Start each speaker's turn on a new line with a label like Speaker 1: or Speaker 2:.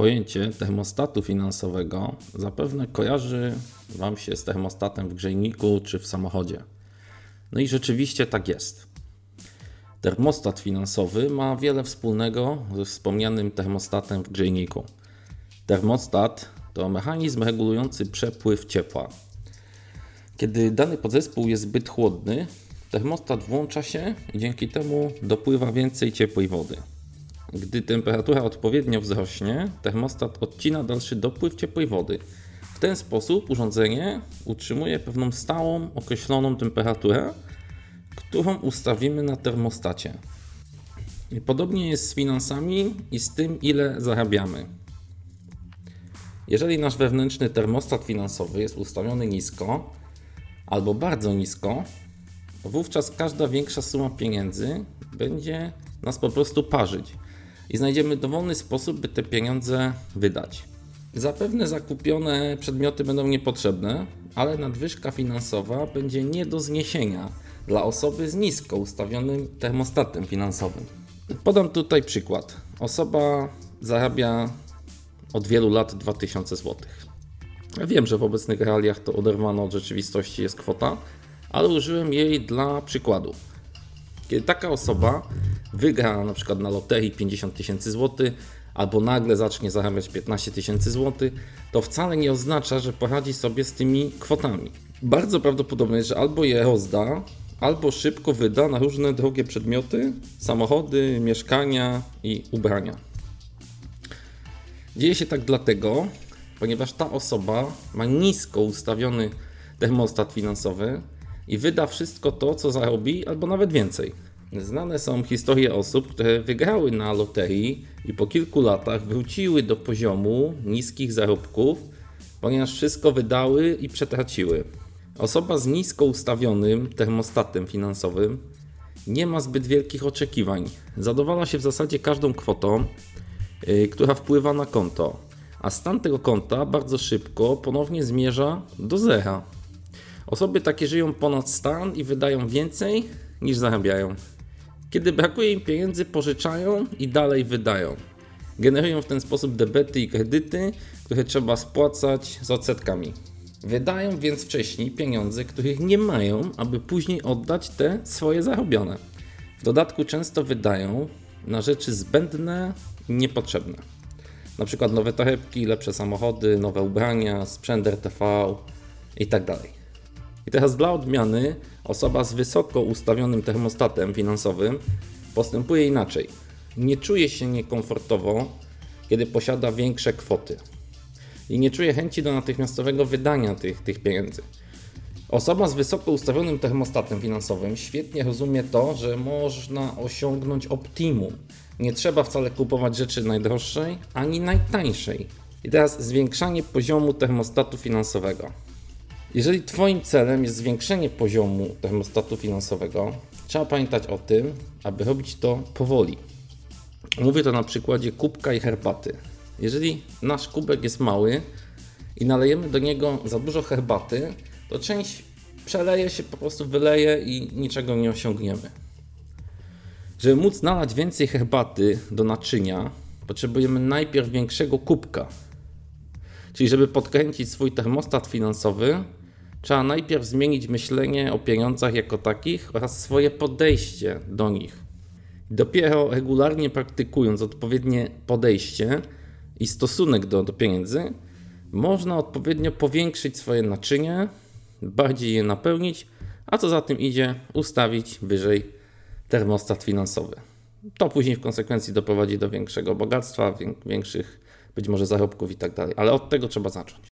Speaker 1: Pojęcie termostatu finansowego zapewne kojarzy Wam się z termostatem w grzejniku czy w samochodzie. No i rzeczywiście tak jest. Termostat finansowy ma wiele wspólnego ze wspomnianym termostatem w grzejniku. Termostat to mechanizm regulujący przepływ ciepła. Kiedy dany podzespół jest zbyt chłodny, termostat włącza się i dzięki temu dopływa więcej ciepłej wody. Gdy temperatura odpowiednio wzrośnie, termostat odcina dalszy dopływ ciepłej wody. W ten sposób urządzenie utrzymuje pewną stałą, określoną temperaturę, którą ustawimy na termostacie. I podobnie jest z finansami i z tym, ile zarabiamy. Jeżeli nasz wewnętrzny termostat finansowy jest ustawiony nisko albo bardzo nisko, wówczas każda większa suma pieniędzy będzie nas po prostu parzyć i znajdziemy dowolny sposób, by te pieniądze wydać. Zapewne zakupione przedmioty będą niepotrzebne, ale nadwyżka finansowa będzie nie do zniesienia dla osoby z nisko ustawionym termostatem finansowym. Podam tutaj przykład. Osoba zarabia od wielu lat 2000 zł. Wiem, że w obecnych realiach to oderwano od rzeczywistości jest kwota, ale użyłem jej dla przykładu. Kiedy taka osoba wygra na przykład na loterii 50 tysięcy złotych albo nagle zacznie zarabiać 15 tysięcy złotych, to wcale nie oznacza, że poradzi sobie z tymi kwotami. Bardzo prawdopodobne jest, że albo je rozda, albo szybko wyda na różne drogie przedmioty, samochody, mieszkania i ubrania. Dzieje się tak dlatego, ponieważ ta osoba ma nisko ustawiony termostat finansowy i wyda wszystko to, co zarobi, albo nawet więcej. Znane są historie osób, które wygrały na loterii i po kilku latach wróciły do poziomu niskich zarobków, ponieważ wszystko wydały i przetraciły. Osoba z nisko ustawionym termostatem finansowym nie ma zbyt wielkich oczekiwań. Zadowala się w zasadzie każdą kwotą, yy, która wpływa na konto, a stan tego konta bardzo szybko ponownie zmierza do zera. Osoby takie żyją ponad stan i wydają więcej niż zarabiają. Kiedy brakuje im pieniędzy, pożyczają i dalej wydają. Generują w ten sposób debety i kredyty, które trzeba spłacać z odsetkami. Wydają więc wcześniej pieniądze, których nie mają, aby później oddać te swoje zarobione. W dodatku często wydają na rzeczy zbędne i niepotrzebne. Na przykład nowe torebki, lepsze samochody, nowe ubrania, sprzęt RTV itd. I teraz dla odmiany osoba z wysoko ustawionym termostatem finansowym postępuje inaczej. Nie czuje się niekomfortowo, kiedy posiada większe kwoty i nie czuje chęci do natychmiastowego wydania tych, tych pieniędzy. Osoba z wysoko ustawionym termostatem finansowym świetnie rozumie to, że można osiągnąć optimum. Nie trzeba wcale kupować rzeczy najdroższej ani najtańszej. I teraz zwiększanie poziomu termostatu finansowego. Jeżeli Twoim celem jest zwiększenie poziomu termostatu finansowego, trzeba pamiętać o tym, aby robić to powoli. Mówię to na przykładzie kubka i herbaty. Jeżeli nasz kubek jest mały i nalejemy do niego za dużo herbaty, to część przeleje się, po prostu wyleje i niczego nie osiągniemy. Żeby móc nalać więcej herbaty do naczynia, potrzebujemy najpierw większego kubka. Czyli, żeby podkręcić swój termostat finansowy, trzeba najpierw zmienić myślenie o pieniądzach jako takich oraz swoje podejście do nich. Dopiero regularnie praktykując odpowiednie podejście, i stosunek do, do pieniędzy, można odpowiednio powiększyć swoje naczynie, bardziej je napełnić, a co za tym idzie, ustawić wyżej termostat finansowy. To później w konsekwencji doprowadzi do większego bogactwa, większych być może zarobków i tak dalej, ale od tego trzeba zacząć.